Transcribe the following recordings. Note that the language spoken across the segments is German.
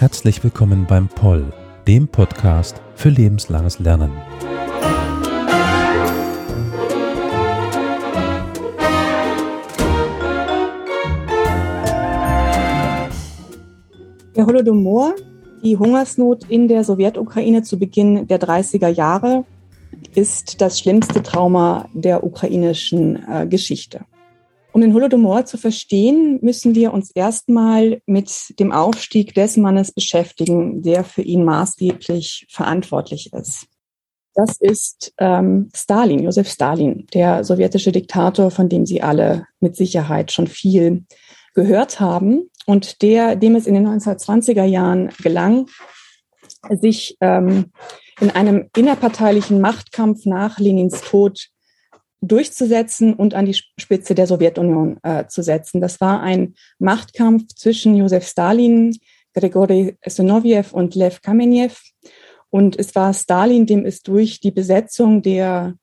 Herzlich willkommen beim Poll, dem Podcast für lebenslanges Lernen. Der Holodomor, die Hungersnot in der Sowjetukraine zu Beginn der 30er Jahre, ist das schlimmste Trauma der ukrainischen äh, Geschichte. Um den Holodomor zu verstehen, müssen wir uns erstmal mit dem Aufstieg des Mannes beschäftigen, der für ihn maßgeblich verantwortlich ist. Das ist ähm, Stalin, Josef Stalin, der sowjetische Diktator, von dem Sie alle mit Sicherheit schon viel gehört haben und der, dem es in den 1920er Jahren gelang, sich ähm, in einem innerparteilichen Machtkampf nach Lenins Tod durchzusetzen und an die Spitze der Sowjetunion äh, zu setzen. Das war ein Machtkampf zwischen Josef Stalin, Grigori Sonoviev und Lev Kamenev. Und es war Stalin, dem es durch die Besetzung der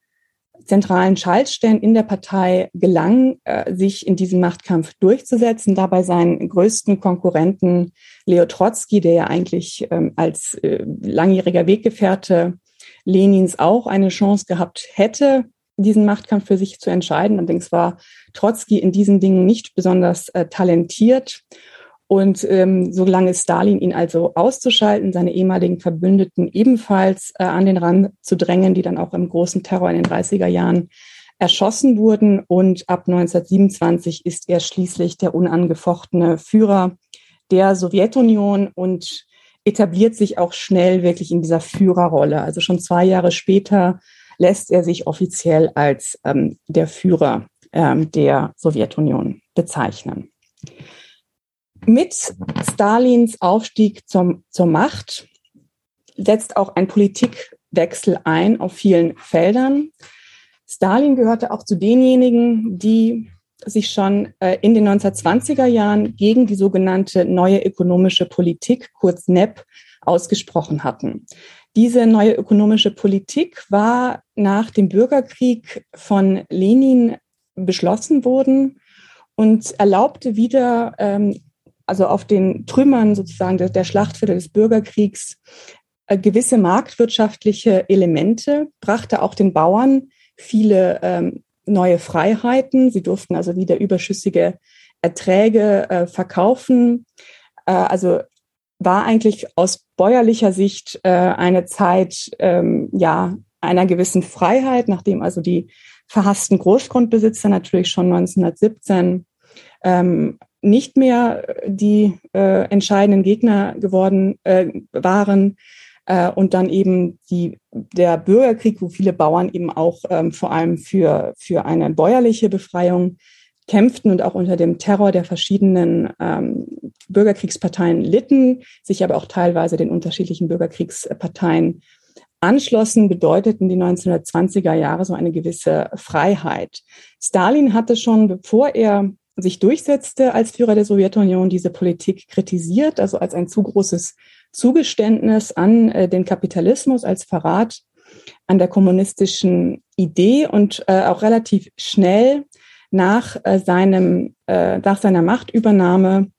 zentralen Schaltstellen in der Partei gelang, äh, sich in diesem Machtkampf durchzusetzen, dabei seinen größten Konkurrenten Leo Trotzki, der ja eigentlich ähm, als äh, langjähriger Weggefährte Lenins auch eine Chance gehabt hätte, diesen Machtkampf für sich zu entscheiden. Allerdings war Trotzki in diesen Dingen nicht besonders äh, talentiert. Und ähm, so lange Stalin ihn also auszuschalten, seine ehemaligen Verbündeten ebenfalls äh, an den Rand zu drängen, die dann auch im großen Terror in den 30er Jahren erschossen wurden. Und ab 1927 ist er schließlich der unangefochtene Führer der Sowjetunion und etabliert sich auch schnell wirklich in dieser Führerrolle. Also schon zwei Jahre später lässt er sich offiziell als ähm, der Führer ähm, der Sowjetunion bezeichnen. Mit Stalins Aufstieg zum, zur Macht setzt auch ein Politikwechsel ein auf vielen Feldern. Stalin gehörte auch zu denjenigen, die sich schon äh, in den 1920er Jahren gegen die sogenannte neue ökonomische Politik, kurz NEP, ausgesprochen hatten. Diese neue ökonomische Politik war nach dem Bürgerkrieg von Lenin beschlossen worden und erlaubte wieder, ähm, also auf den Trümmern sozusagen der, der Schlachtfelder des Bürgerkriegs, äh, gewisse marktwirtschaftliche Elemente, brachte auch den Bauern viele ähm, neue Freiheiten. Sie durften also wieder überschüssige Erträge äh, verkaufen. Äh, also war eigentlich aus bäuerlicher Sicht äh, eine Zeit ähm, ja einer gewissen Freiheit, nachdem also die verhassten Großgrundbesitzer natürlich schon 1917 ähm, nicht mehr die äh, entscheidenden Gegner geworden äh, waren äh, und dann eben die, der Bürgerkrieg, wo viele Bauern eben auch ähm, vor allem für, für eine bäuerliche Befreiung kämpften und auch unter dem Terror der verschiedenen ähm, Bürgerkriegsparteien litten, sich aber auch teilweise den unterschiedlichen Bürgerkriegsparteien anschlossen, bedeuteten die 1920er Jahre so eine gewisse Freiheit. Stalin hatte schon, bevor er sich durchsetzte als Führer der Sowjetunion, diese Politik kritisiert, also als ein zu großes Zugeständnis an äh, den Kapitalismus, als Verrat an der kommunistischen Idee und äh, auch relativ schnell nach äh, seinem, äh, nach seiner Machtübernahme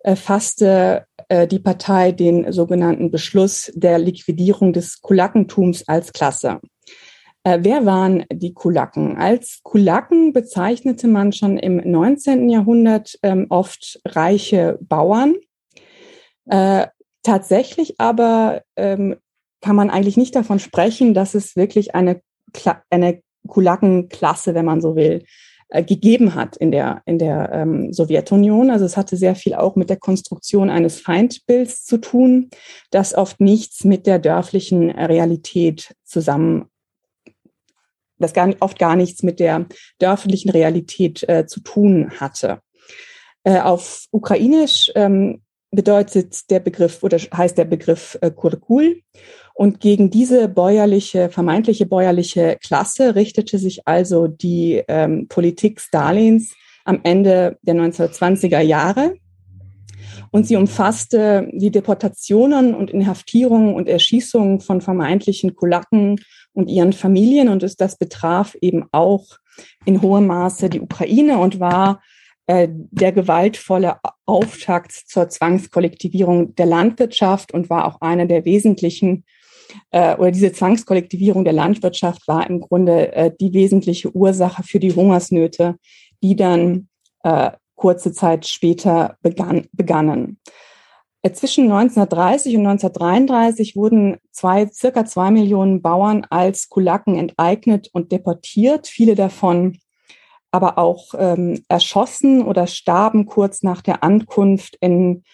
äh, fasste äh, die Partei den sogenannten Beschluss der Liquidierung des Kulakentums als Klasse. Äh, wer waren die Kulaken? Als Kulaken bezeichnete man schon im 19. Jahrhundert ähm, oft reiche Bauern. Äh, tatsächlich aber ähm, kann man eigentlich nicht davon sprechen, dass es wirklich eine, Kla eine Kulakenklasse, wenn man so will, äh, gegeben hat in der, in der ähm, Sowjetunion. Also es hatte sehr viel auch mit der Konstruktion eines Feindbilds zu tun, das oft nichts mit der dörflichen Realität zusammen das gar, oft gar nichts mit der dörflichen Realität äh, zu tun hatte. Äh, auf Ukrainisch ähm, bedeutet der Begriff oder heißt der Begriff äh, Kurkul und gegen diese bäuerliche, vermeintliche bäuerliche Klasse richtete sich also die ähm, Politik Stalins am Ende der 1920er Jahre. Und sie umfasste die Deportationen und Inhaftierungen und Erschießungen von vermeintlichen Kulaken und ihren Familien. Und das betraf eben auch in hohem Maße die Ukraine und war äh, der gewaltvolle Auftakt zur Zwangskollektivierung der Landwirtschaft und war auch einer der wesentlichen äh, oder diese Zwangskollektivierung der Landwirtschaft war im Grunde äh, die wesentliche Ursache für die Hungersnöte, die dann äh, kurze Zeit später begann, begannen. Äh, zwischen 1930 und 1933 wurden zwei, circa zwei Millionen Bauern als Kulaken enteignet und deportiert. Viele davon aber auch ähm, erschossen oder starben kurz nach der Ankunft in,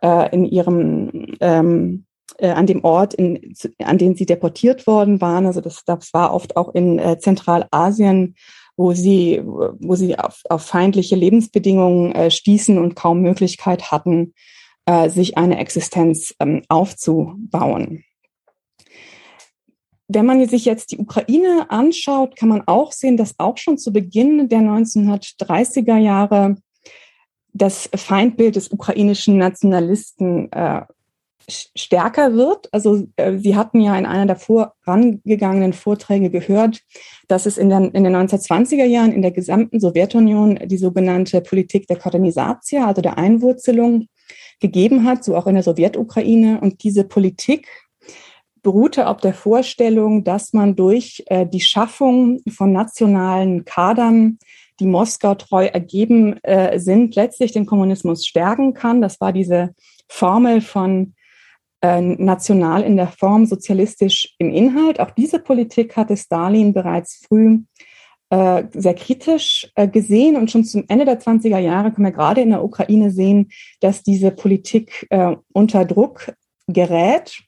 äh, in ihrem ähm, äh, an dem Ort, in, an den sie deportiert worden waren. Also das, das war oft auch in äh, Zentralasien, wo sie, wo sie auf, auf feindliche Lebensbedingungen äh, stießen und kaum Möglichkeit hatten, äh, sich eine Existenz ähm, aufzubauen. Wenn man sich jetzt die Ukraine anschaut, kann man auch sehen, dass auch schon zu Beginn der 1930er Jahre das Feindbild des ukrainischen Nationalisten äh, stärker wird. Also äh, Sie hatten ja in einer der vorangegangenen Vorträge gehört, dass es in den, in den 1920er Jahren in der gesamten Sowjetunion die sogenannte Politik der Korenisatia, also der Einwurzelung, gegeben hat, so auch in der Sowjetukraine. Und diese Politik beruhte auf der Vorstellung, dass man durch äh, die Schaffung von nationalen Kadern, die Moskau treu ergeben äh, sind, letztlich den Kommunismus stärken kann. Das war diese Formel von äh, national in der Form, sozialistisch im Inhalt. Auch diese Politik hatte Stalin bereits früh äh, sehr kritisch äh, gesehen. Und schon zum Ende der 20er Jahre können wir gerade in der Ukraine sehen, dass diese Politik äh, unter Druck gerät.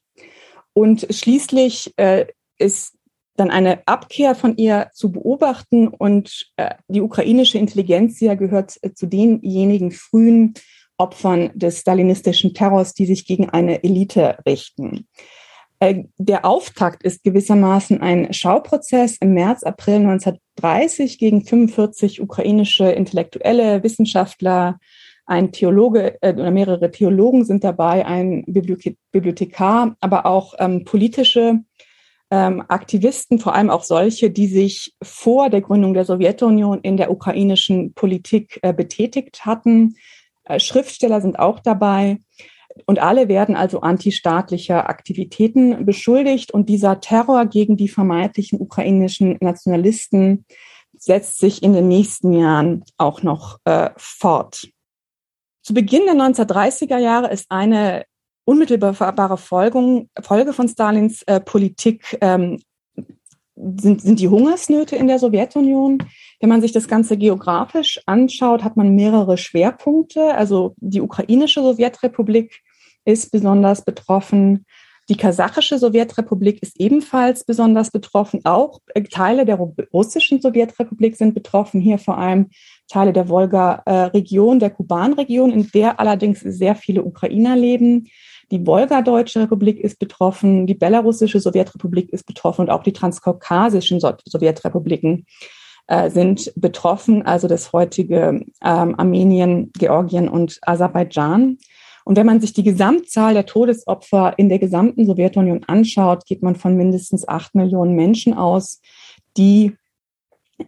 Und schließlich äh, ist dann eine Abkehr von ihr zu beobachten. Und äh, die ukrainische Intelligenzia gehört äh, zu denjenigen frühen Opfern des stalinistischen Terrors, die sich gegen eine Elite richten. Äh, der Auftakt ist gewissermaßen ein Schauprozess im März, April 1930 gegen 45 ukrainische Intellektuelle, Wissenschaftler, ein Theologe äh, oder mehrere Theologen sind dabei, ein Bibliothekar, aber auch ähm, politische ähm, Aktivisten, vor allem auch solche, die sich vor der Gründung der Sowjetunion in der ukrainischen Politik äh, betätigt hatten. Äh, Schriftsteller sind auch dabei. Und alle werden also antistaatlicher Aktivitäten beschuldigt. Und dieser Terror gegen die vermeintlichen ukrainischen Nationalisten setzt sich in den nächsten Jahren auch noch äh, fort. Zu Beginn der 1930er Jahre ist eine unmittelbare Folgung, Folge von Stalins äh, Politik ähm, sind, sind die Hungersnöte in der Sowjetunion. Wenn man sich das Ganze geografisch anschaut, hat man mehrere Schwerpunkte. Also die ukrainische Sowjetrepublik ist besonders betroffen. Die kasachische Sowjetrepublik ist ebenfalls besonders betroffen. Auch äh, Teile der russischen Sowjetrepublik sind betroffen. Hier vor allem Teile der Wolga-Region, der Kuban-Region, in der allerdings sehr viele Ukrainer leben. Die Wolga-Deutsche Republik ist betroffen, die belarussische Sowjetrepublik ist betroffen und auch die transkaukasischen Sowjetrepubliken äh, sind betroffen, also das heutige ähm, Armenien, Georgien und Aserbaidschan. Und wenn man sich die Gesamtzahl der Todesopfer in der gesamten Sowjetunion anschaut, geht man von mindestens acht Millionen Menschen aus, die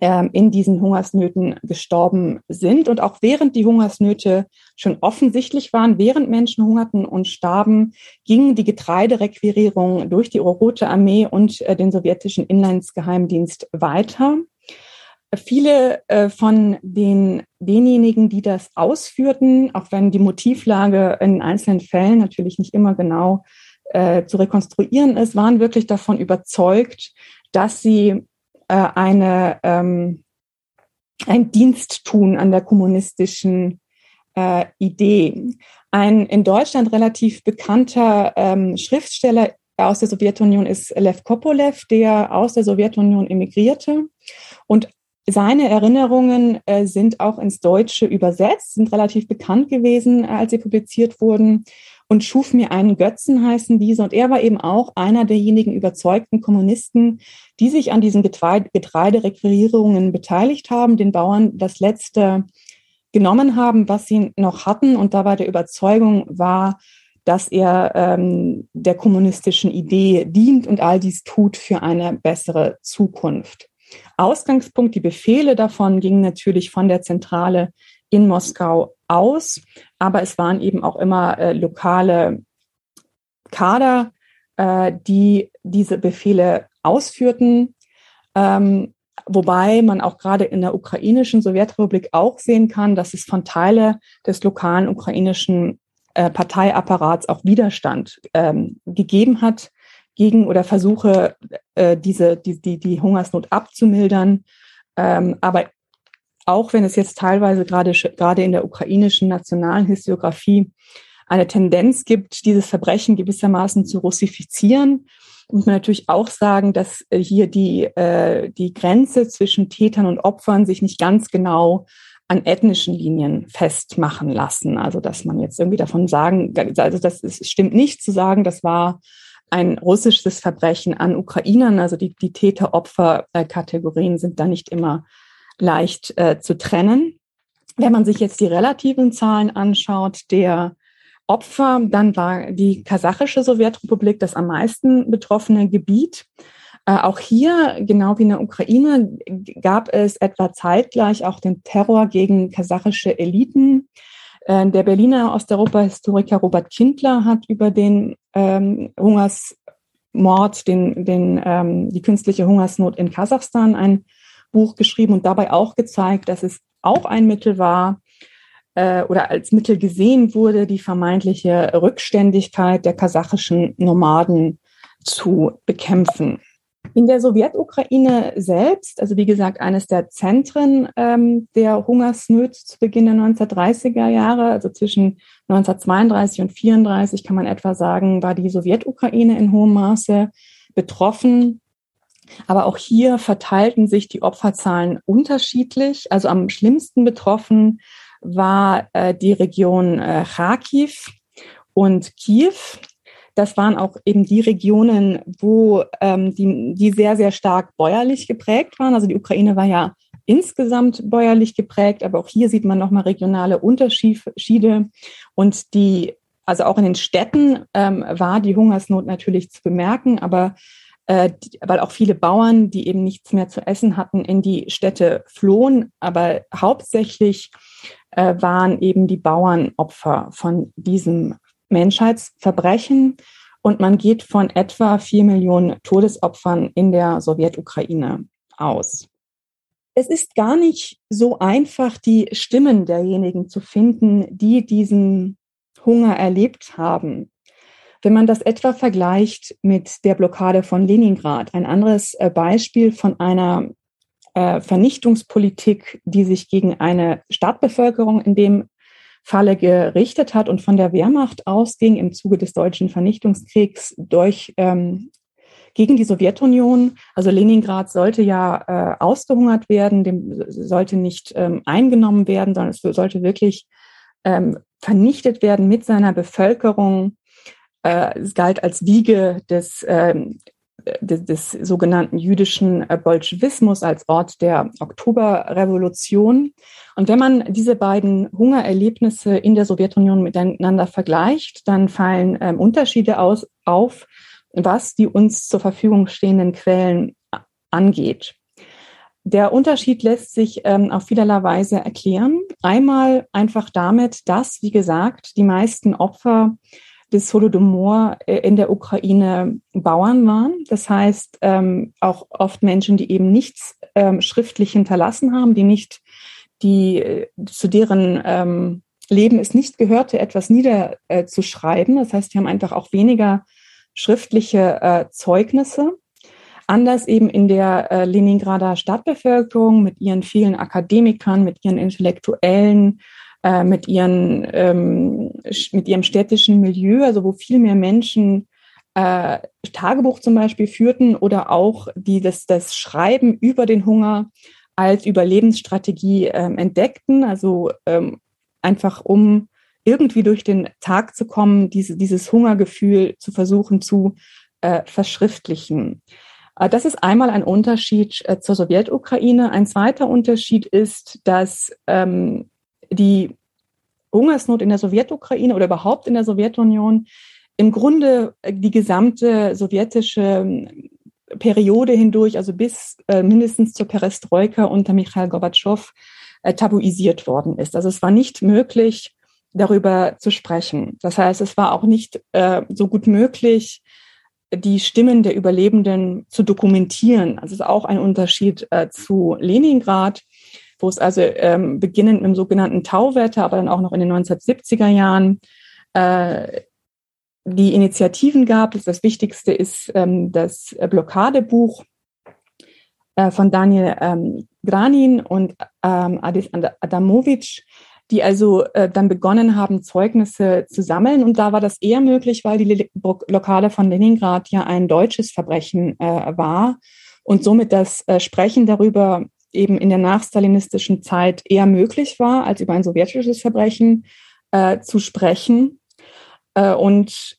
in diesen Hungersnöten gestorben sind. Und auch während die Hungersnöte schon offensichtlich waren, während Menschen hungerten und starben, ging die Getreiderequirierung durch die Rote Armee und äh, den sowjetischen Inlandsgeheimdienst weiter. Viele äh, von den denjenigen, die das ausführten, auch wenn die Motivlage in einzelnen Fällen natürlich nicht immer genau äh, zu rekonstruieren ist, waren wirklich davon überzeugt, dass sie äh, eine, ähm, ein Dienst tun an der kommunistischen äh, Idee. Ein in Deutschland relativ bekannter ähm, Schriftsteller aus der Sowjetunion ist Lev Kopolev, der aus der Sowjetunion emigrierte und seine Erinnerungen äh, sind auch ins Deutsche übersetzt, sind relativ bekannt gewesen, äh, als sie publiziert wurden und schuf mir einen Götzen, heißen diese. Und er war eben auch einer derjenigen überzeugten Kommunisten, die sich an diesen Getreiderequirierungen beteiligt haben, den Bauern das letzte genommen haben, was sie noch hatten und dabei der Überzeugung war, dass er ähm, der kommunistischen Idee dient und all dies tut für eine bessere Zukunft. Ausgangspunkt, die Befehle davon gingen natürlich von der Zentrale in Moskau aus, aber es waren eben auch immer äh, lokale Kader, äh, die diese Befehle ausführten. Ähm, wobei man auch gerade in der ukrainischen Sowjetrepublik auch sehen kann, dass es von Teile des lokalen ukrainischen äh, Parteiapparats auch Widerstand ähm, gegeben hat gegen oder Versuche, äh, diese, die, die, die Hungersnot abzumildern. Ähm, aber auch wenn es jetzt teilweise gerade, gerade in der ukrainischen nationalen Historiografie eine Tendenz gibt, dieses Verbrechen gewissermaßen zu russifizieren, muss man natürlich auch sagen, dass äh, hier die, äh, die Grenze zwischen Tätern und Opfern sich nicht ganz genau an ethnischen Linien festmachen lassen. Also dass man jetzt irgendwie davon sagen, also das ist, stimmt nicht zu sagen, das war ein russisches Verbrechen an Ukrainern. Also die, die Täter-Opfer-Kategorien sind da nicht immer leicht äh, zu trennen. Wenn man sich jetzt die relativen Zahlen anschaut, der Opfer, dann war die kasachische Sowjetrepublik das am meisten betroffene Gebiet. Äh, auch hier, genau wie in der Ukraine, gab es etwa zeitgleich auch den Terror gegen kasachische Eliten. Äh, der Berliner Osteuropa-Historiker Robert Kindler hat über den ähm, Hungersmord, den, den, ähm, die künstliche Hungersnot in Kasachstan ein Buch geschrieben und dabei auch gezeigt, dass es auch ein Mittel war äh, oder als Mittel gesehen wurde, die vermeintliche Rückständigkeit der kasachischen Nomaden zu bekämpfen. In der Sowjetukraine selbst, also wie gesagt, eines der Zentren ähm, der Hungersnöte zu Beginn der 1930er Jahre, also zwischen 1932 und 1934 kann man etwa sagen, war die Sowjetukraine in hohem Maße betroffen. Aber auch hier verteilten sich die Opferzahlen unterschiedlich. Also am schlimmsten betroffen war äh, die Region äh, Kharkiv und Kiew. Das waren auch eben die Regionen, wo ähm, die, die sehr, sehr stark bäuerlich geprägt waren. Also die Ukraine war ja insgesamt bäuerlich geprägt, aber auch hier sieht man nochmal regionale Unterschiede. Und die, also auch in den Städten ähm, war die Hungersnot natürlich zu bemerken, aber weil auch viele Bauern, die eben nichts mehr zu essen hatten, in die Städte flohen. Aber hauptsächlich äh, waren eben die Bauern Opfer von diesem Menschheitsverbrechen. Und man geht von etwa vier Millionen Todesopfern in der Sowjetukraine aus. Es ist gar nicht so einfach, die Stimmen derjenigen zu finden, die diesen Hunger erlebt haben. Wenn man das etwa vergleicht mit der Blockade von Leningrad, ein anderes äh, Beispiel von einer äh, Vernichtungspolitik, die sich gegen eine Stadtbevölkerung in dem Falle gerichtet hat und von der Wehrmacht ausging im Zuge des deutschen Vernichtungskriegs durch ähm, gegen die Sowjetunion. Also Leningrad sollte ja äh, ausgehungert werden, dem sollte nicht ähm, eingenommen werden, sondern es sollte wirklich ähm, vernichtet werden mit seiner Bevölkerung. Äh, es galt als Wiege des ähm, des, des sogenannten jüdischen äh, Bolschewismus als Ort der Oktoberrevolution. Und wenn man diese beiden Hungererlebnisse in der Sowjetunion miteinander vergleicht, dann fallen ähm, Unterschiede aus, auf, was die uns zur Verfügung stehenden Quellen angeht. Der Unterschied lässt sich ähm, auf vielerlei Weise erklären. Einmal einfach damit, dass, wie gesagt, die meisten Opfer des Holodomor äh, in der Ukraine Bauern waren. Das heißt, ähm, auch oft Menschen, die eben nichts ähm, schriftlich hinterlassen haben, die nicht, die äh, zu deren ähm, Leben es nicht gehörte, etwas niederzuschreiben. Äh, das heißt, die haben einfach auch weniger schriftliche äh, Zeugnisse. Anders eben in der äh, Leningrader Stadtbevölkerung mit ihren vielen Akademikern, mit ihren Intellektuellen, äh, mit, ihren, ähm, mit ihrem städtischen Milieu, also wo viel mehr Menschen äh, Tagebuch zum Beispiel führten oder auch die das, das Schreiben über den Hunger als Überlebensstrategie ähm, entdeckten, also ähm, einfach um irgendwie durch den Tag zu kommen, diese, dieses Hungergefühl zu versuchen zu äh, verschriftlichen. Äh, das ist einmal ein Unterschied äh, zur Sowjetukraine. Ein zweiter Unterschied ist, dass ähm, die Hungersnot in der Sowjetukraine oder überhaupt in der Sowjetunion im Grunde die gesamte sowjetische Periode hindurch, also bis äh, mindestens zur Perestroika unter Michail Gorbatschow, äh, tabuisiert worden ist. Also es war nicht möglich, darüber zu sprechen. Das heißt, es war auch nicht äh, so gut möglich, die Stimmen der Überlebenden zu dokumentieren. Also es ist auch ein Unterschied äh, zu Leningrad, wo es also ähm, beginnend mit dem sogenannten Tauwetter, aber dann auch noch in den 1970er Jahren äh, die Initiativen gab. Das Wichtigste ist ähm, das Blockadebuch äh, von Daniel ähm, Granin und ähm, Adis Adamovic, die also äh, dann begonnen haben, Zeugnisse zu sammeln. Und da war das eher möglich, weil die Lokale von Leningrad ja ein deutsches Verbrechen äh, war und somit das äh, Sprechen darüber eben in der nachstalinistischen Zeit eher möglich war, als über ein sowjetisches Verbrechen äh, zu sprechen. Äh, und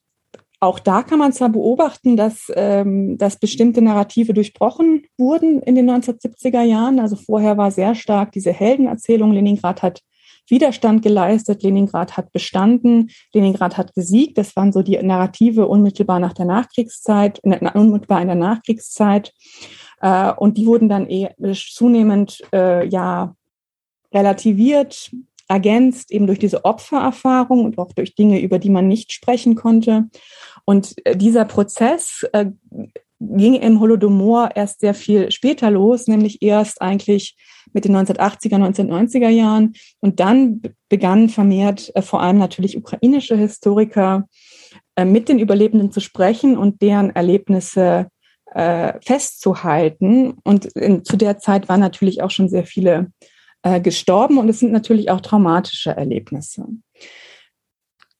auch da kann man zwar beobachten, dass, ähm, dass bestimmte Narrative durchbrochen wurden in den 1970er Jahren. Also vorher war sehr stark diese Heldenerzählung. Leningrad hat Widerstand geleistet, Leningrad hat bestanden, Leningrad hat gesiegt. Das waren so die Narrative unmittelbar nach der Nachkriegszeit, unmittelbar in der Nachkriegszeit. Äh, und die wurden dann eh zunehmend äh, ja relativiert, ergänzt eben durch diese Opfererfahrung und auch durch Dinge, über die man nicht sprechen konnte. Und äh, dieser Prozess äh, ging im Holodomor erst sehr viel später los, nämlich erst eigentlich mit den 1980er, 1990er Jahren. Und dann begannen vermehrt äh, vor allem natürlich ukrainische Historiker äh, mit den Überlebenden zu sprechen und deren Erlebnisse äh, festzuhalten. Und in, zu der Zeit waren natürlich auch schon sehr viele äh, gestorben und es sind natürlich auch traumatische Erlebnisse.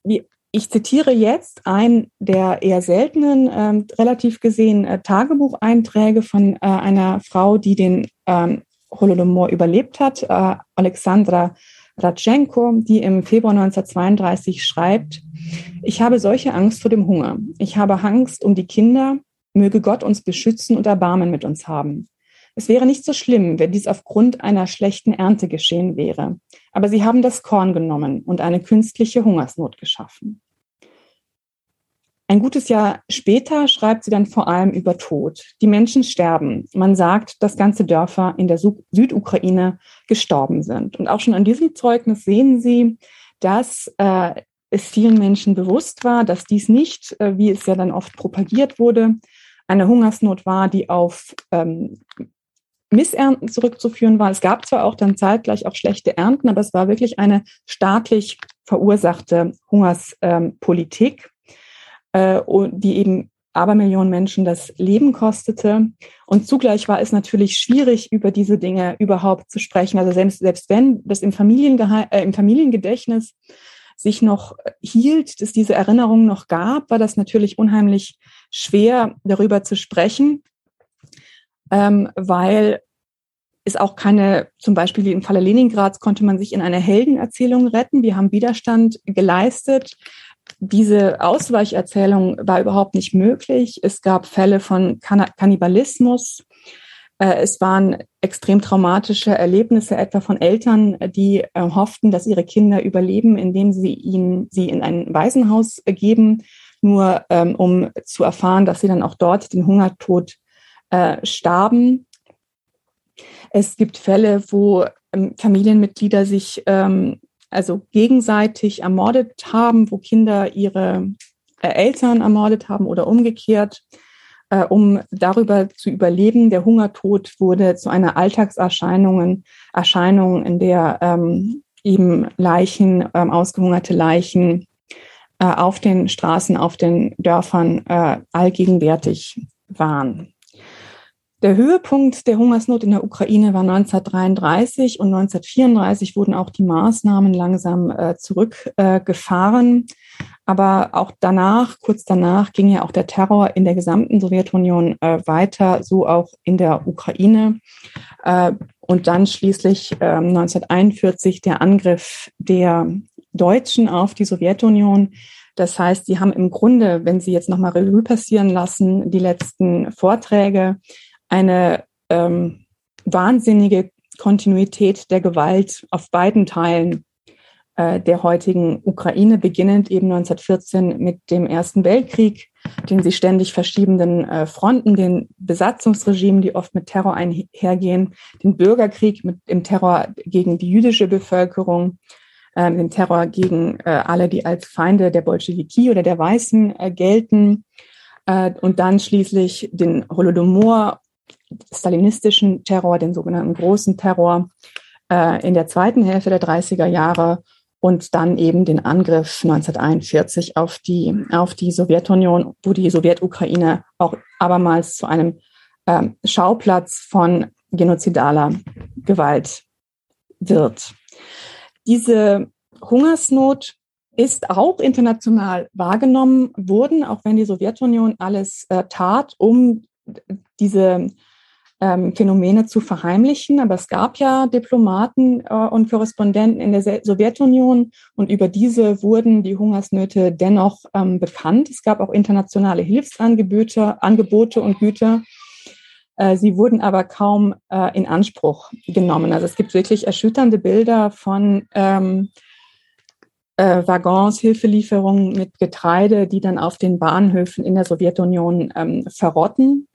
Wie ich zitiere jetzt einen der eher seltenen, ähm, relativ gesehen äh, Tagebucheinträge von äh, einer Frau, die den ähm, Holodomor überlebt hat, äh, Alexandra Ratschenko, die im Februar 1932 schreibt, ich habe solche Angst vor dem Hunger. Ich habe Angst um die Kinder. Möge Gott uns beschützen und Erbarmen mit uns haben. Es wäre nicht so schlimm, wenn dies aufgrund einer schlechten Ernte geschehen wäre. Aber sie haben das Korn genommen und eine künstliche Hungersnot geschaffen. Ein gutes Jahr später schreibt sie dann vor allem über Tod. Die Menschen sterben. Man sagt, dass ganze Dörfer in der Südukraine gestorben sind. Und auch schon an diesem Zeugnis sehen Sie, dass äh, es vielen Menschen bewusst war, dass dies nicht, äh, wie es ja dann oft propagiert wurde, eine Hungersnot war, die auf ähm, Missernten zurückzuführen war. Es gab zwar auch dann zeitgleich auch schlechte Ernten, aber es war wirklich eine staatlich verursachte Hungerspolitik, äh, die eben Abermillionen Menschen das Leben kostete. Und zugleich war es natürlich schwierig, über diese Dinge überhaupt zu sprechen. Also selbst, selbst wenn das im, äh, im Familiengedächtnis sich noch hielt, dass diese Erinnerung noch gab, war das natürlich unheimlich schwer, darüber zu sprechen ähm, weil es auch keine, zum Beispiel wie im Falle Leningrads, konnte man sich in eine Heldenerzählung retten. Wir haben Widerstand geleistet. Diese Ausweicherzählung war überhaupt nicht möglich. Es gab Fälle von Kannibalismus. Äh, es waren extrem traumatische Erlebnisse, etwa von Eltern, die äh, hofften, dass ihre Kinder überleben, indem sie ihnen sie in ein Waisenhaus geben, nur ähm, um zu erfahren, dass sie dann auch dort den Hungertod äh, starben. Es gibt Fälle, wo ähm, Familienmitglieder sich ähm, also gegenseitig ermordet haben, wo Kinder ihre Eltern ermordet haben oder umgekehrt, äh, um darüber zu überleben. Der Hungertod wurde zu einer Alltagserscheinung, Erscheinung, in der ähm, eben Leichen, ähm, ausgehungerte Leichen äh, auf den Straßen, auf den Dörfern äh, allgegenwärtig waren. Der Höhepunkt der Hungersnot in der Ukraine war 1933 und 1934 wurden auch die Maßnahmen langsam äh, zurückgefahren. Äh, Aber auch danach, kurz danach, ging ja auch der Terror in der gesamten Sowjetunion äh, weiter, so auch in der Ukraine. Äh, und dann schließlich 1941 ähm, der Angriff der Deutschen auf die Sowjetunion. Das heißt, sie haben im Grunde, wenn Sie jetzt nochmal Revue passieren lassen, die letzten Vorträge, eine ähm, wahnsinnige Kontinuität der Gewalt auf beiden Teilen äh, der heutigen Ukraine, beginnend eben 1914 mit dem Ersten Weltkrieg, den sich ständig verschiebenden äh, Fronten, den Besatzungsregimen, die oft mit Terror einhergehen, den Bürgerkrieg mit dem Terror gegen die jüdische Bevölkerung, äh, den Terror gegen äh, alle, die als Feinde der Bolschewiki oder der Weißen äh, gelten, äh, und dann schließlich den Holodomor, stalinistischen Terror, den sogenannten großen Terror äh, in der zweiten Hälfte der 30er Jahre und dann eben den Angriff 1941 auf die, auf die Sowjetunion, wo die Sowjetukraine auch abermals zu einem ähm, Schauplatz von genozidaler Gewalt wird. Diese Hungersnot ist auch international wahrgenommen worden, auch wenn die Sowjetunion alles äh, tat, um diese ähm, Phänomene zu verheimlichen. Aber es gab ja Diplomaten äh, und Korrespondenten in der Sowjetunion und über diese wurden die Hungersnöte dennoch ähm, bekannt. Es gab auch internationale Hilfsangebote Angebote und Güter. Äh, sie wurden aber kaum äh, in Anspruch genommen. Also es gibt wirklich erschütternde Bilder von ähm, äh, Waggons, Hilfelieferungen mit Getreide, die dann auf den Bahnhöfen in der Sowjetunion ähm, verrotten.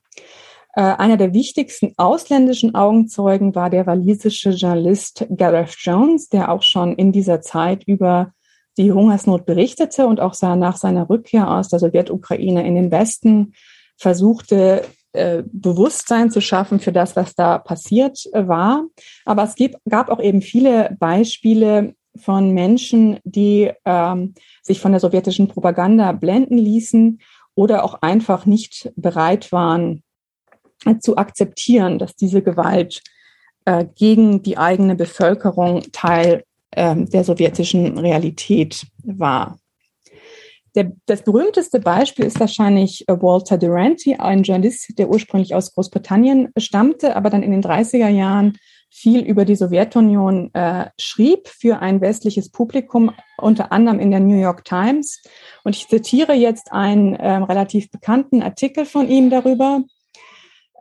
Äh, einer der wichtigsten ausländischen Augenzeugen war der walisische Journalist Gareth Jones, der auch schon in dieser Zeit über die Hungersnot berichtete und auch nach seiner Rückkehr aus der Sowjetukraine in den Westen versuchte, äh, Bewusstsein zu schaffen für das, was da passiert äh, war. Aber es gab auch eben viele Beispiele von Menschen, die ähm, sich von der sowjetischen Propaganda blenden ließen oder auch einfach nicht bereit waren zu akzeptieren, dass diese Gewalt äh, gegen die eigene Bevölkerung Teil äh, der sowjetischen Realität war. Der, das berühmteste Beispiel ist wahrscheinlich äh, Walter Duranty, ein Journalist, der ursprünglich aus Großbritannien stammte, aber dann in den 30er Jahren viel über die Sowjetunion äh, schrieb für ein westliches Publikum, unter anderem in der New York Times. Und ich zitiere jetzt einen äh, relativ bekannten Artikel von ihm darüber.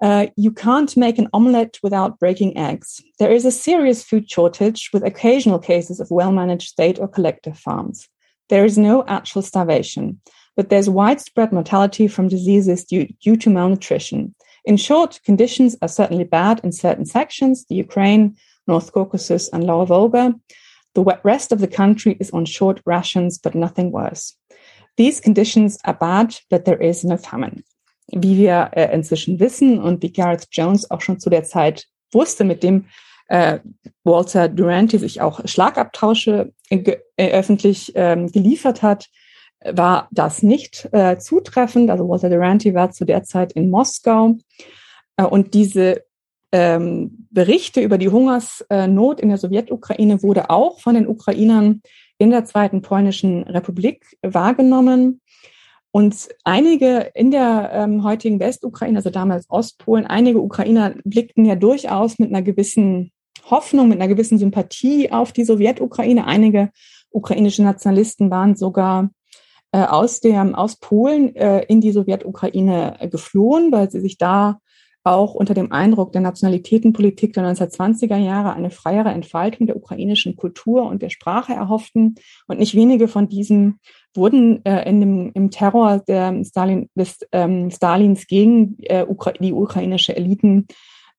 Uh, you can't make an omelette without breaking eggs. There is a serious food shortage with occasional cases of well-managed state or collective farms. There is no actual starvation, but there's widespread mortality from diseases due, due to malnutrition. In short, conditions are certainly bad in certain sections, the Ukraine, North Caucasus, and Lower Volga. The rest of the country is on short rations, but nothing worse. These conditions are bad, but there is no famine. Wie wir äh, inzwischen wissen und wie Gareth Jones auch schon zu der Zeit wusste, mit dem äh, Walter Duranty sich auch Schlagabtausche äh, öffentlich ähm, geliefert hat, war das nicht äh, zutreffend. Also Walter Duranty war zu der Zeit in Moskau äh, und diese ähm, Berichte über die Hungersnot in der Sowjetukraine wurde auch von den Ukrainern in der Zweiten Polnischen Republik wahrgenommen. Und einige in der ähm, heutigen Westukraine, also damals Ostpolen, einige Ukrainer blickten ja durchaus mit einer gewissen Hoffnung, mit einer gewissen Sympathie auf die Sowjetukraine. Einige ukrainische Nationalisten waren sogar äh, aus, der, aus Polen äh, in die Sowjetukraine äh, geflohen, weil sie sich da auch unter dem Eindruck der Nationalitätenpolitik der 1920er Jahre eine freiere Entfaltung der ukrainischen Kultur und der Sprache erhofften. Und nicht wenige von diesen wurden äh, in dem, im Terror der Stalin, des ähm, Stalins gegen äh, Ukra die ukrainische Eliten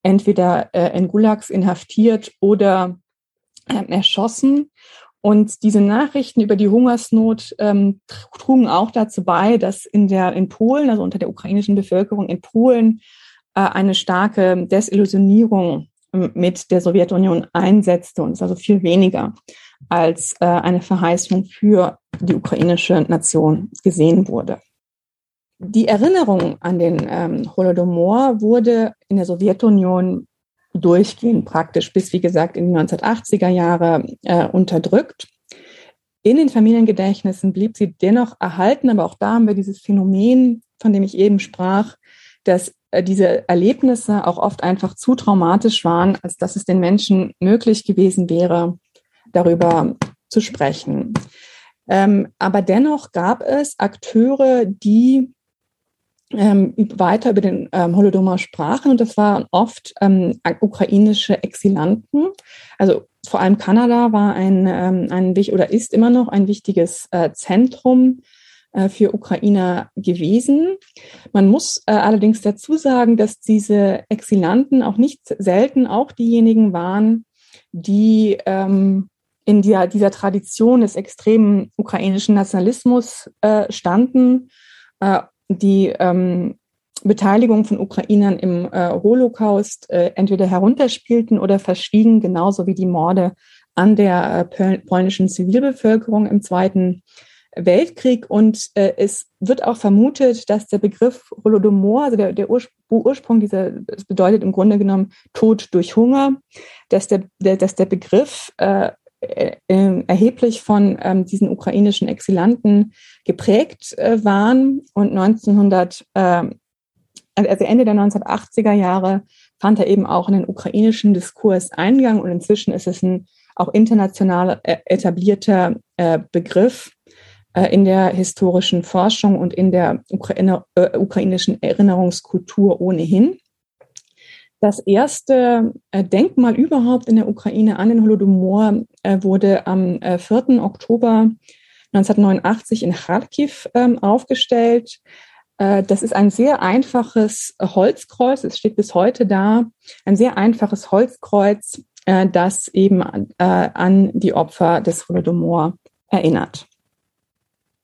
entweder äh, in Gulags inhaftiert oder äh, erschossen. Und diese Nachrichten über die Hungersnot ähm, trugen auch dazu bei, dass in der in Polen, also unter der ukrainischen Bevölkerung in Polen, äh, eine starke Desillusionierung ähm, mit der Sowjetunion einsetzte und es also viel weniger als äh, eine Verheißung für die ukrainische Nation gesehen wurde. Die Erinnerung an den ähm, Holodomor wurde in der Sowjetunion durchgehend praktisch bis, wie gesagt, in die 1980er Jahre äh, unterdrückt. In den Familiengedächtnissen blieb sie dennoch erhalten, aber auch da haben wir dieses Phänomen, von dem ich eben sprach, dass äh, diese Erlebnisse auch oft einfach zu traumatisch waren, als dass es den Menschen möglich gewesen wäre, darüber zu sprechen. Ähm, aber dennoch gab es Akteure, die ähm, weiter über den ähm, Holodomor sprachen und das waren oft ähm, ukrainische Exilanten, also vor allem Kanada war ein, ähm, ein oder ist immer noch ein wichtiges äh, Zentrum äh, für Ukrainer gewesen. Man muss äh, allerdings dazu sagen, dass diese Exilanten auch nicht selten auch diejenigen waren, die ähm, in dieser, dieser Tradition des extremen ukrainischen Nationalismus äh, standen, äh, die ähm, Beteiligung von Ukrainern im äh, Holocaust äh, entweder herunterspielten oder verschwiegen, genauso wie die Morde an der äh, polnischen Zivilbevölkerung im Zweiten Weltkrieg. Und äh, es wird auch vermutet, dass der Begriff Holodomor, also der, der Urspr Ursprung dieser, das bedeutet im Grunde genommen Tod durch Hunger, dass der, der dass der Begriff erheblich von ähm, diesen ukrainischen Exilanten geprägt äh, waren und 1900 äh, also Ende der 1980er Jahre fand er eben auch in den ukrainischen Diskurs Eingang und inzwischen ist es ein auch international äh, etablierter äh, Begriff äh, in der historischen Forschung und in der Ukraine, äh, ukrainischen Erinnerungskultur ohnehin. Das erste äh, Denkmal überhaupt in der Ukraine an den Holodomor äh, wurde am 4. Oktober 1989 in Kharkiv ähm, aufgestellt. Äh, das ist ein sehr einfaches Holzkreuz. Es steht bis heute da. Ein sehr einfaches Holzkreuz, äh, das eben äh, an die Opfer des Holodomor erinnert.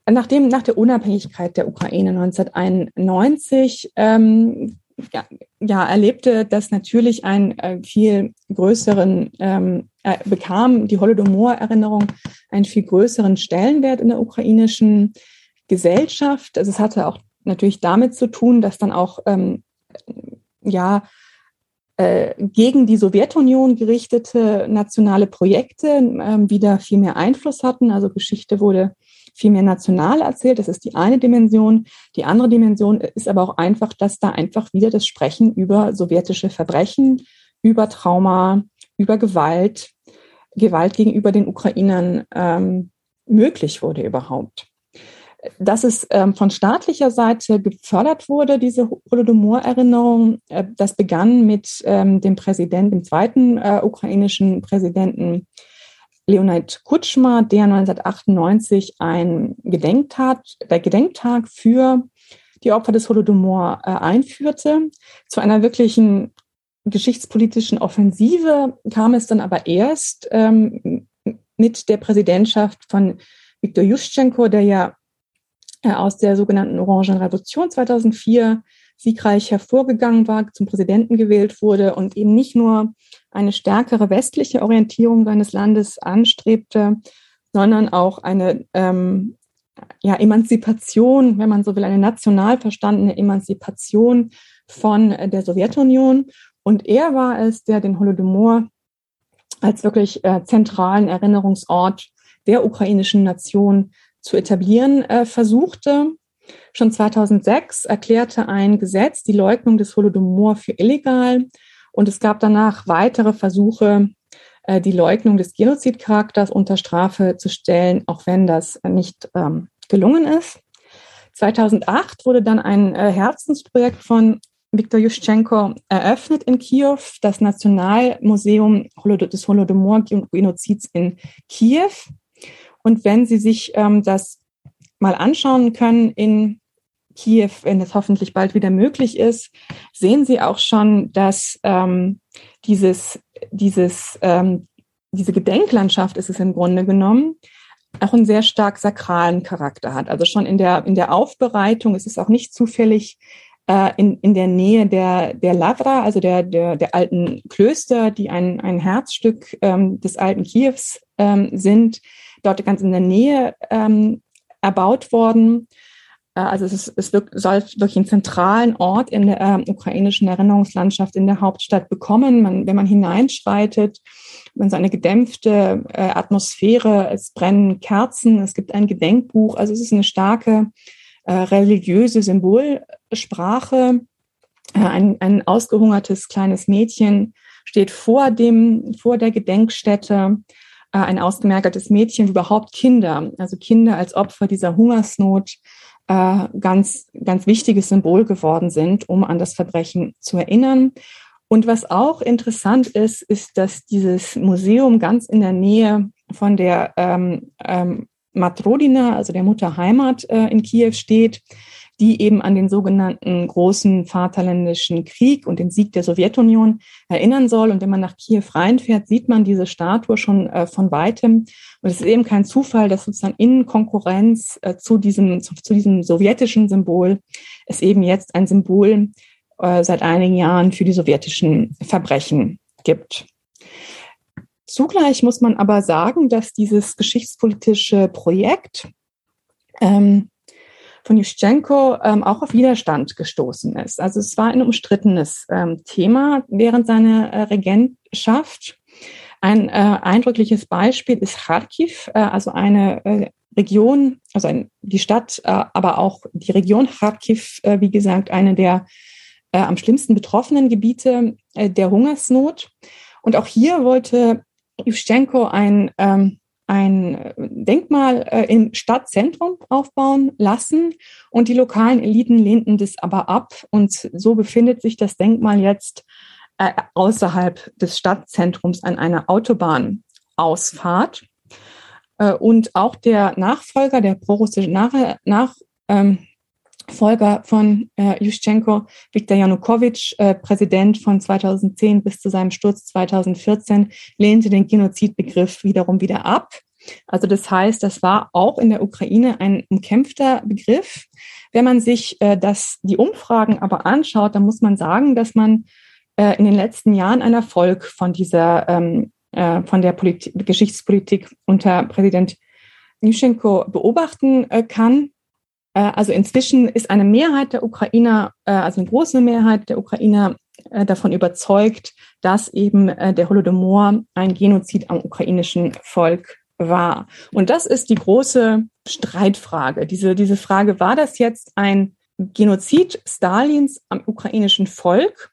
Nachdem, nach der Unabhängigkeit der Ukraine 1991 ähm, ja, ja, erlebte das natürlich einen äh, viel größeren, ähm, äh, bekam die Holodomor-Erinnerung einen viel größeren Stellenwert in der ukrainischen Gesellschaft. Also es hatte auch natürlich damit zu tun, dass dann auch ähm, ja äh, gegen die Sowjetunion gerichtete nationale Projekte ähm, wieder viel mehr Einfluss hatten. Also Geschichte wurde viel mehr national erzählt. Das ist die eine Dimension. Die andere Dimension ist aber auch einfach, dass da einfach wieder das Sprechen über sowjetische Verbrechen, über Trauma, über Gewalt, Gewalt gegenüber den Ukrainern ähm, möglich wurde überhaupt dass es ähm, von staatlicher Seite gefördert wurde, diese Holodomor-Erinnerung. Äh, das begann mit ähm, dem Präsidenten, dem zweiten äh, ukrainischen Präsidenten Leonid Kutschma, der 1998 ein Gedenktag, der Gedenktag für die Opfer des Holodomor äh, einführte. Zu einer wirklichen geschichtspolitischen Offensive kam es dann aber erst ähm, mit der Präsidentschaft von Viktor Juschenko, der ja äh, aus der sogenannten Orangen Revolution 2004 siegreich hervorgegangen war, zum Präsidenten gewählt wurde und eben nicht nur eine stärkere westliche Orientierung seines Landes anstrebte, sondern auch eine ähm, ja, Emanzipation, wenn man so will, eine national verstandene Emanzipation von der Sowjetunion. Und er war es, der den Holodomor als wirklich äh, zentralen Erinnerungsort der ukrainischen Nation zu etablieren äh, versuchte. Schon 2006 erklärte ein Gesetz die Leugnung des Holodomor für illegal und es gab danach weitere Versuche, äh, die Leugnung des Genozidcharakters unter Strafe zu stellen, auch wenn das nicht ähm, gelungen ist. 2008 wurde dann ein äh, Herzensprojekt von Viktor Juschenko eröffnet in Kiew, das Nationalmuseum des Holodomor-Genozids in Kiew. Und wenn Sie sich ähm, das mal anschauen können in Kiew, wenn es hoffentlich bald wieder möglich ist, sehen Sie auch schon, dass ähm, dieses, dieses, ähm, diese Gedenklandschaft ist es im Grunde genommen, auch einen sehr stark sakralen Charakter hat. Also schon in der, in der Aufbereitung ist es auch nicht zufällig äh, in, in der Nähe der, der Lavra, also der, der, der alten Klöster, die ein, ein Herzstück ähm, des alten Kiews ähm, sind, dort ganz in der Nähe ähm, erbaut worden. Äh, also es, ist, es wird, soll wirklich einen zentralen Ort in der äh, ukrainischen Erinnerungslandschaft in der Hauptstadt bekommen. Man, wenn man hineinschreitet, man so eine gedämpfte äh, Atmosphäre, es brennen Kerzen, es gibt ein Gedenkbuch. Also es ist eine starke äh, religiöse Symbolsprache. Äh, ein, ein ausgehungertes kleines Mädchen steht vor dem, vor der Gedenkstätte äh, ein ausgemerkeltes Mädchen, überhaupt Kinder, also Kinder als Opfer dieser Hungersnot, äh, ganz, ganz wichtiges Symbol geworden sind, um an das Verbrechen zu erinnern. Und was auch interessant ist, ist, dass dieses Museum ganz in der Nähe von der ähm, ähm, Matrodina, also der Mutterheimat äh, in Kiew steht, die eben an den sogenannten großen Vaterländischen Krieg und den Sieg der Sowjetunion erinnern soll. Und wenn man nach Kiew reinfährt, sieht man diese Statue schon äh, von weitem. Und es ist eben kein Zufall, dass sozusagen in Konkurrenz äh, zu, diesem, zu, zu, diesem sowjetischen Symbol es eben jetzt ein Symbol äh, seit einigen Jahren für die sowjetischen Verbrechen gibt. Zugleich muss man aber sagen, dass dieses geschichtspolitische Projekt ähm, von Juschenko ähm, auch auf Widerstand gestoßen ist. Also es war ein umstrittenes ähm, Thema während seiner äh, Regentschaft. Ein äh, eindrückliches Beispiel ist Kharkiv, äh, also eine äh, Region, also ein, die Stadt, äh, aber auch die Region Kharkiv, äh, wie gesagt, eine der äh, am schlimmsten betroffenen Gebiete äh, der Hungersnot. Und auch hier wollte Juschenko ein ähm, ein Denkmal äh, im Stadtzentrum aufbauen lassen und die lokalen Eliten lehnten das aber ab und so befindet sich das Denkmal jetzt äh, außerhalb des Stadtzentrums an einer Autobahnausfahrt. Äh, und auch der Nachfolger, der prorussische Nach, Nach ähm, Folger von äh, Juschenko, Viktor Janukowitsch, äh, Präsident von 2010 bis zu seinem Sturz 2014, lehnte den Genozidbegriff wiederum wieder ab. Also das heißt, das war auch in der Ukraine ein umkämpfter Begriff. Wenn man sich äh, das, die Umfragen aber anschaut, dann muss man sagen, dass man äh, in den letzten Jahren einen Erfolg von dieser, ähm, äh, von der Politik, Geschichtspolitik unter Präsident Juschenko beobachten äh, kann. Äh, also inzwischen ist eine Mehrheit der Ukrainer, äh, also eine große Mehrheit der Ukrainer äh, davon überzeugt, dass eben der Holodomor ein Genozid am ukrainischen Volk war. Und das ist die große Streitfrage. Diese, diese Frage, war das jetzt ein Genozid Stalins am ukrainischen Volk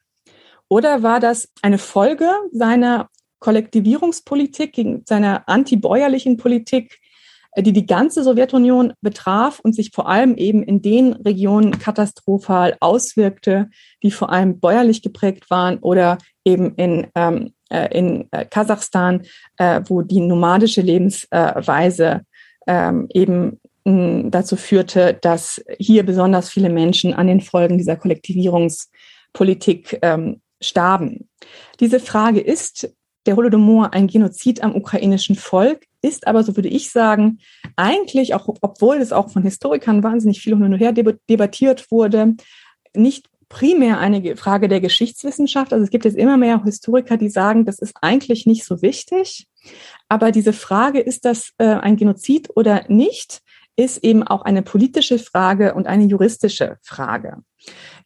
oder war das eine Folge seiner Kollektivierungspolitik, gegen seiner antibäuerlichen Politik die die ganze Sowjetunion betraf und sich vor allem eben in den Regionen katastrophal auswirkte, die vor allem bäuerlich geprägt waren oder eben in, ähm, äh, in äh, Kasachstan, äh, wo die nomadische Lebensweise ähm, eben mh, dazu führte, dass hier besonders viele Menschen an den Folgen dieser Kollektivierungspolitik ähm, starben. Diese Frage ist der Holodomor ein Genozid am ukrainischen Volk, ist aber, so würde ich sagen, eigentlich, auch obwohl es auch von Historikern wahnsinnig viel hin und her debattiert wurde, nicht primär eine Frage der Geschichtswissenschaft. Also es gibt jetzt immer mehr Historiker, die sagen, das ist eigentlich nicht so wichtig. Aber diese Frage, ist das äh, ein Genozid oder nicht, ist eben auch eine politische Frage und eine juristische Frage.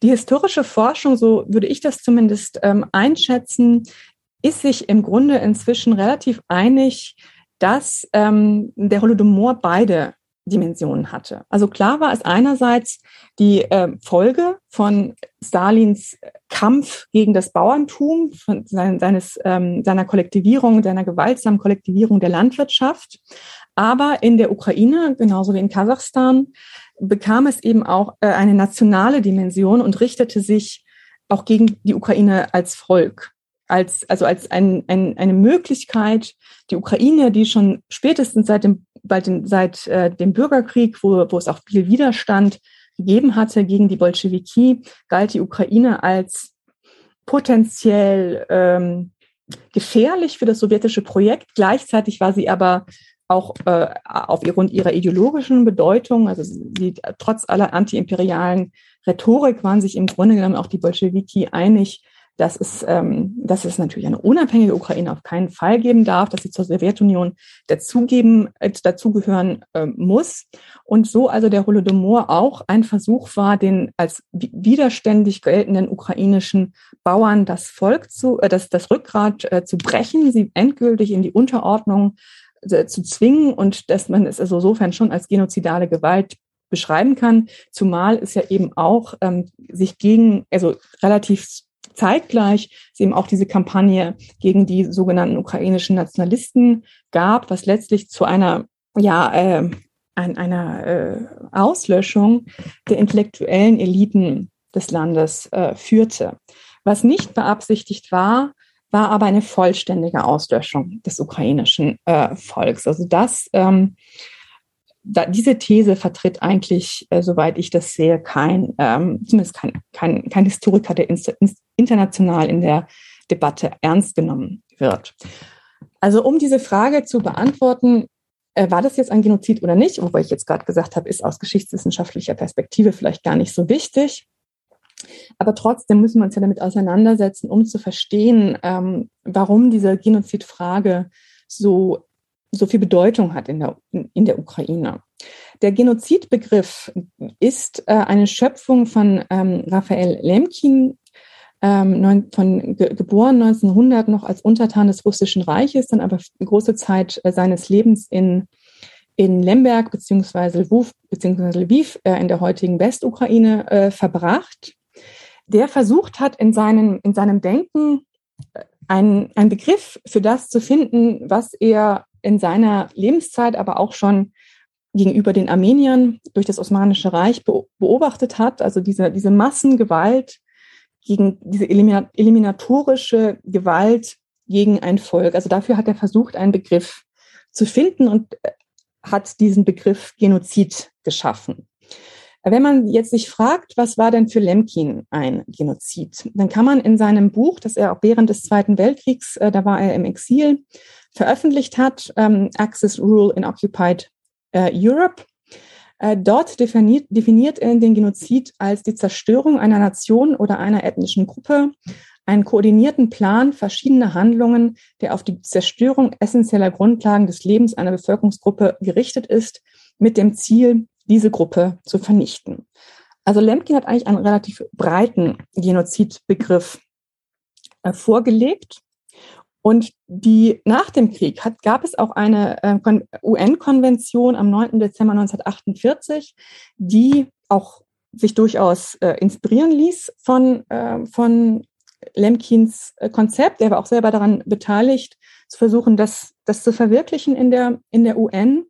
Die historische Forschung, so würde ich das zumindest ähm, einschätzen, ist sich im Grunde inzwischen relativ einig, dass ähm, der Holodomor beide Dimensionen hatte. Also klar war es einerseits die äh, Folge von Stalins Kampf gegen das Bauerntum, von sein, seines, ähm, seiner Kollektivierung, seiner gewaltsamen Kollektivierung der Landwirtschaft. Aber in der Ukraine, genauso wie in Kasachstan, bekam es eben auch äh, eine nationale Dimension und richtete sich auch gegen die Ukraine als Volk als, also als ein, ein, eine Möglichkeit, die Ukraine, die schon spätestens seit dem, bald dem, seit äh, dem Bürgerkrieg, wo, wo es auch viel Widerstand gegeben hatte gegen die Bolschewiki, galt die Ukraine als potenziell ähm, gefährlich für das sowjetische Projekt. Gleichzeitig war sie aber auch äh, aufgrund ihrer ideologischen Bedeutung, also sie, trotz aller antiimperialen Rhetorik waren sich im Grunde genommen auch die Bolschewiki einig, dass es, ähm, dass es natürlich eine unabhängige Ukraine auf keinen Fall geben darf, dass sie zur Sowjetunion dazugeben, äh, dazugehören äh, muss. Und so also der Holodomor auch ein Versuch war, den als widerständig geltenden ukrainischen Bauern das Volk zu, äh, das, das Rückgrat äh, zu brechen, sie endgültig in die Unterordnung äh, zu zwingen und dass man es also insofern schon als genozidale Gewalt beschreiben kann, zumal es ja eben auch ähm, sich gegen, also relativ zeitgleich es eben auch diese Kampagne gegen die sogenannten ukrainischen Nationalisten gab, was letztlich zu einer, ja, äh, ein, einer äh, Auslöschung der intellektuellen Eliten des Landes äh, führte. Was nicht beabsichtigt war, war aber eine vollständige Auslöschung des ukrainischen äh, Volks. Also das, ähm, da, diese These vertritt eigentlich, äh, soweit ich das sehe, kein, ähm, zumindest kein, kein, kein Historiker, der inst, international in der Debatte ernst genommen wird. Also um diese Frage zu beantworten, äh, war das jetzt ein Genozid oder nicht, wobei ich jetzt gerade gesagt habe, ist aus geschichtswissenschaftlicher Perspektive vielleicht gar nicht so wichtig. Aber trotzdem müssen wir uns ja damit auseinandersetzen, um zu verstehen, ähm, warum diese Genozidfrage so, so viel Bedeutung hat in der, in der Ukraine. Der Genozidbegriff ist äh, eine Schöpfung von ähm, Raphael Lemkin, ähm, neun, von ge geboren 1900 noch als Untertan des Russischen Reiches, dann aber große Zeit äh, seines Lebens in in Lemberg beziehungsweise Lviv, beziehungsweise Lviv äh, in der heutigen Westukraine äh, verbracht. Der versucht hat, in, seinen, in seinem Denken äh, einen, einen Begriff für das zu finden, was er in seiner Lebenszeit, aber auch schon gegenüber den Armeniern durch das Osmanische Reich beobachtet hat, also diese, diese Massengewalt gegen diese eliminatorische Gewalt gegen ein Volk. Also dafür hat er versucht, einen Begriff zu finden und äh, hat diesen Begriff Genozid geschaffen. Wenn man jetzt sich fragt, was war denn für Lemkin ein Genozid, dann kann man in seinem Buch, das er auch während des Zweiten Weltkriegs, äh, da war er im Exil, veröffentlicht hat, ähm, Axis Rule in Occupied äh, Europe, äh, dort definiert, definiert er den Genozid als die Zerstörung einer Nation oder einer ethnischen Gruppe, einen koordinierten Plan verschiedener Handlungen, der auf die Zerstörung essentieller Grundlagen des Lebens einer Bevölkerungsgruppe gerichtet ist, mit dem Ziel, diese Gruppe zu vernichten. Also Lemkin hat eigentlich einen relativ breiten Genozidbegriff äh, vorgelegt. Und die, nach dem Krieg hat, gab es auch eine äh, UN-Konvention am 9. Dezember 1948, die auch sich durchaus äh, inspirieren ließ von, äh, von Lemkins äh, Konzept. Er war auch selber daran beteiligt, zu versuchen, das, das zu verwirklichen in der, in der UN.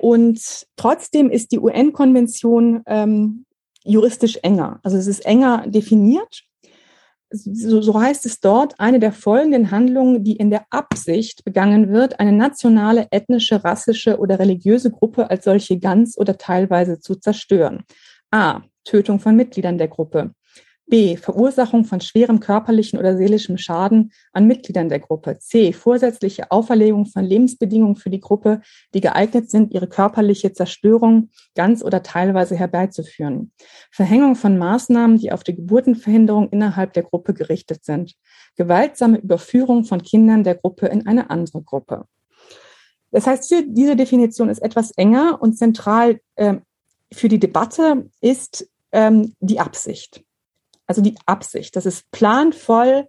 Und trotzdem ist die UN-Konvention ähm, juristisch enger. Also es ist enger definiert. So, so heißt es dort, eine der folgenden Handlungen, die in der Absicht begangen wird, eine nationale, ethnische, rassische oder religiöse Gruppe als solche ganz oder teilweise zu zerstören. A. Tötung von Mitgliedern der Gruppe. B. Verursachung von schwerem körperlichen oder seelischem Schaden an Mitgliedern der Gruppe. C. Vorsätzliche Auferlegung von Lebensbedingungen für die Gruppe, die geeignet sind, ihre körperliche Zerstörung ganz oder teilweise herbeizuführen. Verhängung von Maßnahmen, die auf die Geburtenverhinderung innerhalb der Gruppe gerichtet sind. Gewaltsame Überführung von Kindern der Gruppe in eine andere Gruppe. Das heißt, diese Definition ist etwas enger und zentral äh, für die Debatte ist ähm, die Absicht also die Absicht, dass es planvoll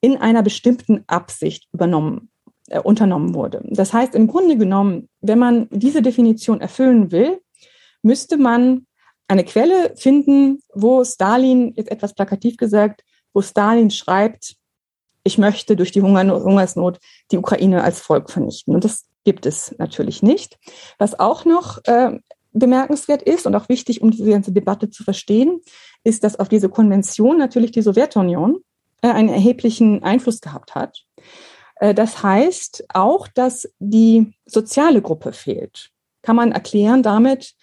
in einer bestimmten Absicht übernommen, äh, unternommen wurde. Das heißt, im Grunde genommen, wenn man diese Definition erfüllen will, müsste man eine Quelle finden, wo Stalin, jetzt etwas plakativ gesagt, wo Stalin schreibt, ich möchte durch die Hungersnot die Ukraine als Volk vernichten. Und das gibt es natürlich nicht. Was auch noch äh, bemerkenswert ist und auch wichtig, um diese ganze Debatte zu verstehen, ist, dass auf diese Konvention natürlich die Sowjetunion äh, einen erheblichen Einfluss gehabt hat. Äh, das heißt auch, dass die soziale Gruppe fehlt. Kann man erklären damit,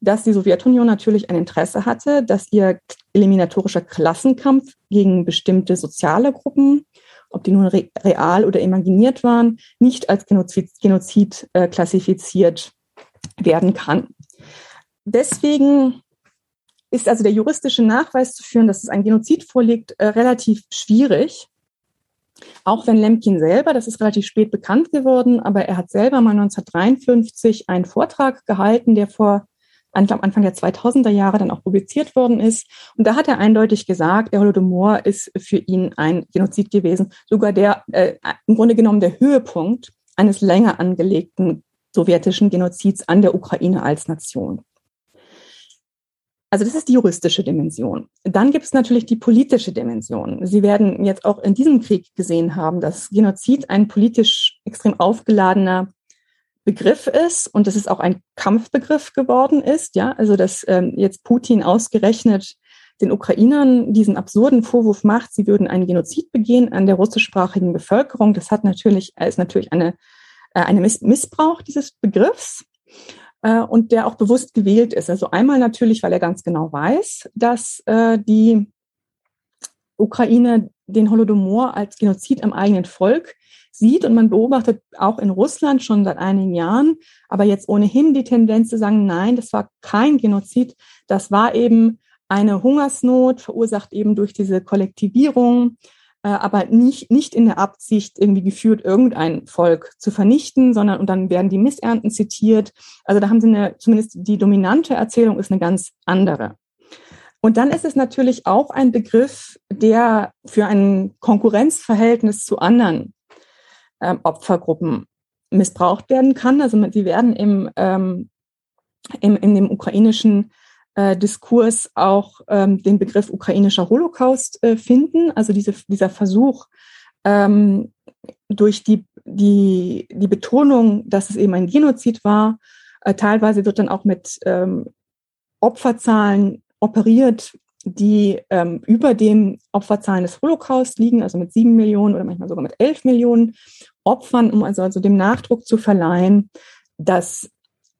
dass die Sowjetunion natürlich ein Interesse hatte, dass ihr eliminatorischer Klassenkampf gegen bestimmte soziale Gruppen, ob die nun real oder imaginiert waren, nicht als Genozid, Genozid äh, klassifiziert werden kann. Deswegen ist also der juristische Nachweis zu führen, dass es ein Genozid vorliegt, äh, relativ schwierig. Auch wenn Lemkin selber, das ist relativ spät bekannt geworden, aber er hat selber mal 1953 einen Vortrag gehalten, der vor Anfang der 2000er Jahre dann auch publiziert worden ist. Und da hat er eindeutig gesagt, der Holodomor ist für ihn ein Genozid gewesen, sogar der äh, im Grunde genommen der Höhepunkt eines länger angelegten sowjetischen Genozids an der Ukraine als Nation. Also das ist die juristische Dimension. Dann gibt es natürlich die politische Dimension. Sie werden jetzt auch in diesem Krieg gesehen haben, dass Genozid ein politisch extrem aufgeladener Begriff ist und dass es auch ein Kampfbegriff geworden ist. Ja, also dass ähm, jetzt Putin ausgerechnet den Ukrainern diesen absurden Vorwurf macht, sie würden einen Genozid begehen an der russischsprachigen Bevölkerung. Das hat natürlich, ist natürlich eine, äh, eine Missbrauch dieses Begriffs äh, und der auch bewusst gewählt ist. Also einmal natürlich, weil er ganz genau weiß, dass äh, die Ukraine den Holodomor als Genozid am eigenen Volk sieht. Und man beobachtet auch in Russland schon seit einigen Jahren, aber jetzt ohnehin die Tendenz zu sagen, nein, das war kein Genozid, das war eben eine Hungersnot, verursacht eben durch diese Kollektivierung, aber nicht, nicht in der Absicht, irgendwie geführt, irgendein Volk zu vernichten, sondern und dann werden die Missernten zitiert. Also da haben sie eine, zumindest die dominante Erzählung ist eine ganz andere. Und dann ist es natürlich auch ein Begriff, der für ein Konkurrenzverhältnis zu anderen ähm, Opfergruppen missbraucht werden kann. Also sie werden im, ähm, im, in dem ukrainischen äh, Diskurs auch ähm, den Begriff ukrainischer Holocaust äh, finden. Also diese, dieser Versuch, ähm, durch die, die, die Betonung, dass es eben ein Genozid war, äh, teilweise wird dann auch mit ähm, Opferzahlen operiert, die ähm, über den Opferzahlen des Holocaust liegen, also mit sieben Millionen oder manchmal sogar mit elf Millionen Opfern, um also, also dem Nachdruck zu verleihen, dass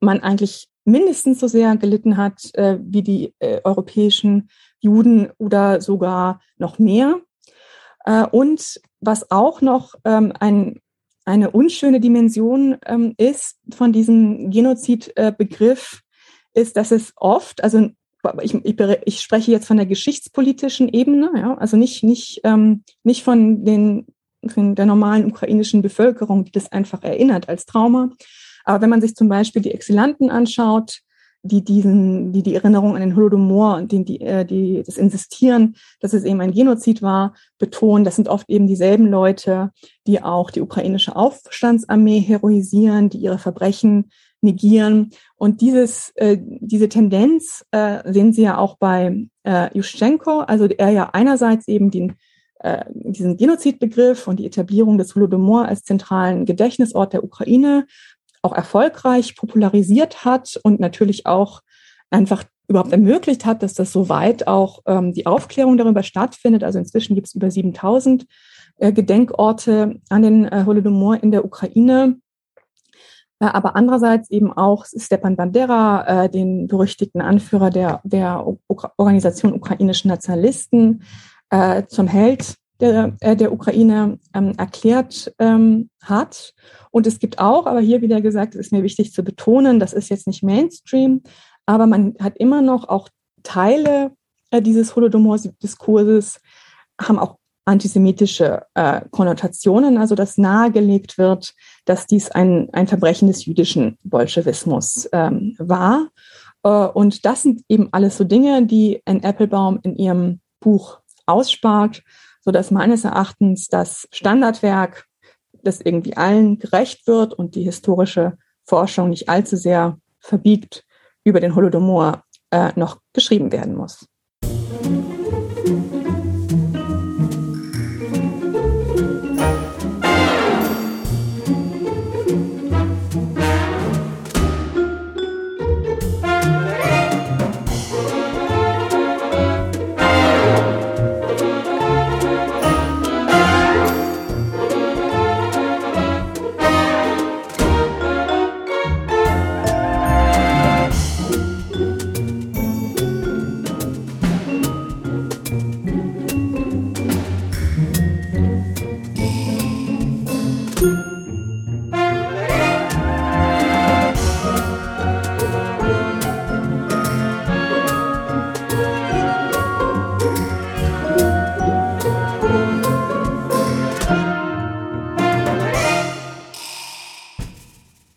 man eigentlich mindestens so sehr gelitten hat äh, wie die äh, europäischen Juden oder sogar noch mehr. Äh, und was auch noch ähm, ein, eine unschöne Dimension ähm, ist von diesem Genozidbegriff, ist, dass es oft, also ich, ich, ich, spreche jetzt von der geschichtspolitischen Ebene, ja, also nicht, nicht, ähm, nicht von, den, von der normalen ukrainischen Bevölkerung, die das einfach erinnert als Trauma. Aber wenn man sich zum Beispiel die Exilanten anschaut, die diesen, die die Erinnerung an den Holodomor und die, die, äh, die das Insistieren, dass es eben ein Genozid war, betonen, das sind oft eben dieselben Leute, die auch die ukrainische Aufstandsarmee heroisieren, die ihre Verbrechen negieren. Und dieses, äh, diese Tendenz äh, sehen Sie ja auch bei äh, Juschenko, also er ja einerseits eben den, äh, diesen Genozidbegriff und die Etablierung des Holodomor als zentralen Gedächtnisort der Ukraine auch erfolgreich popularisiert hat und natürlich auch einfach überhaupt ermöglicht hat, dass das soweit auch ähm, die Aufklärung darüber stattfindet. Also inzwischen gibt es über 7000 äh, Gedenkorte an den äh, Holodomor in der Ukraine. Äh, aber andererseits eben auch Stepan Bandera, äh, den berüchtigten Anführer der, der Organisation ukrainischen Nationalisten, äh, zum Held der, äh, der Ukraine ähm, erklärt ähm, hat. Und es gibt auch, aber hier wieder gesagt, es ist mir wichtig zu betonen, das ist jetzt nicht Mainstream, aber man hat immer noch auch Teile äh, dieses Holodomor-Diskurses, haben auch antisemitische äh, Konnotationen, also dass nahegelegt wird, dass dies ein, ein Verbrechen des jüdischen Bolschewismus ähm, war. Äh, und das sind eben alles so Dinge, die Anne Applebaum in ihrem Buch ausspart, so dass meines Erachtens das Standardwerk, das irgendwie allen gerecht wird und die historische Forschung nicht allzu sehr verbiegt, über den Holodomor äh, noch geschrieben werden muss. Musik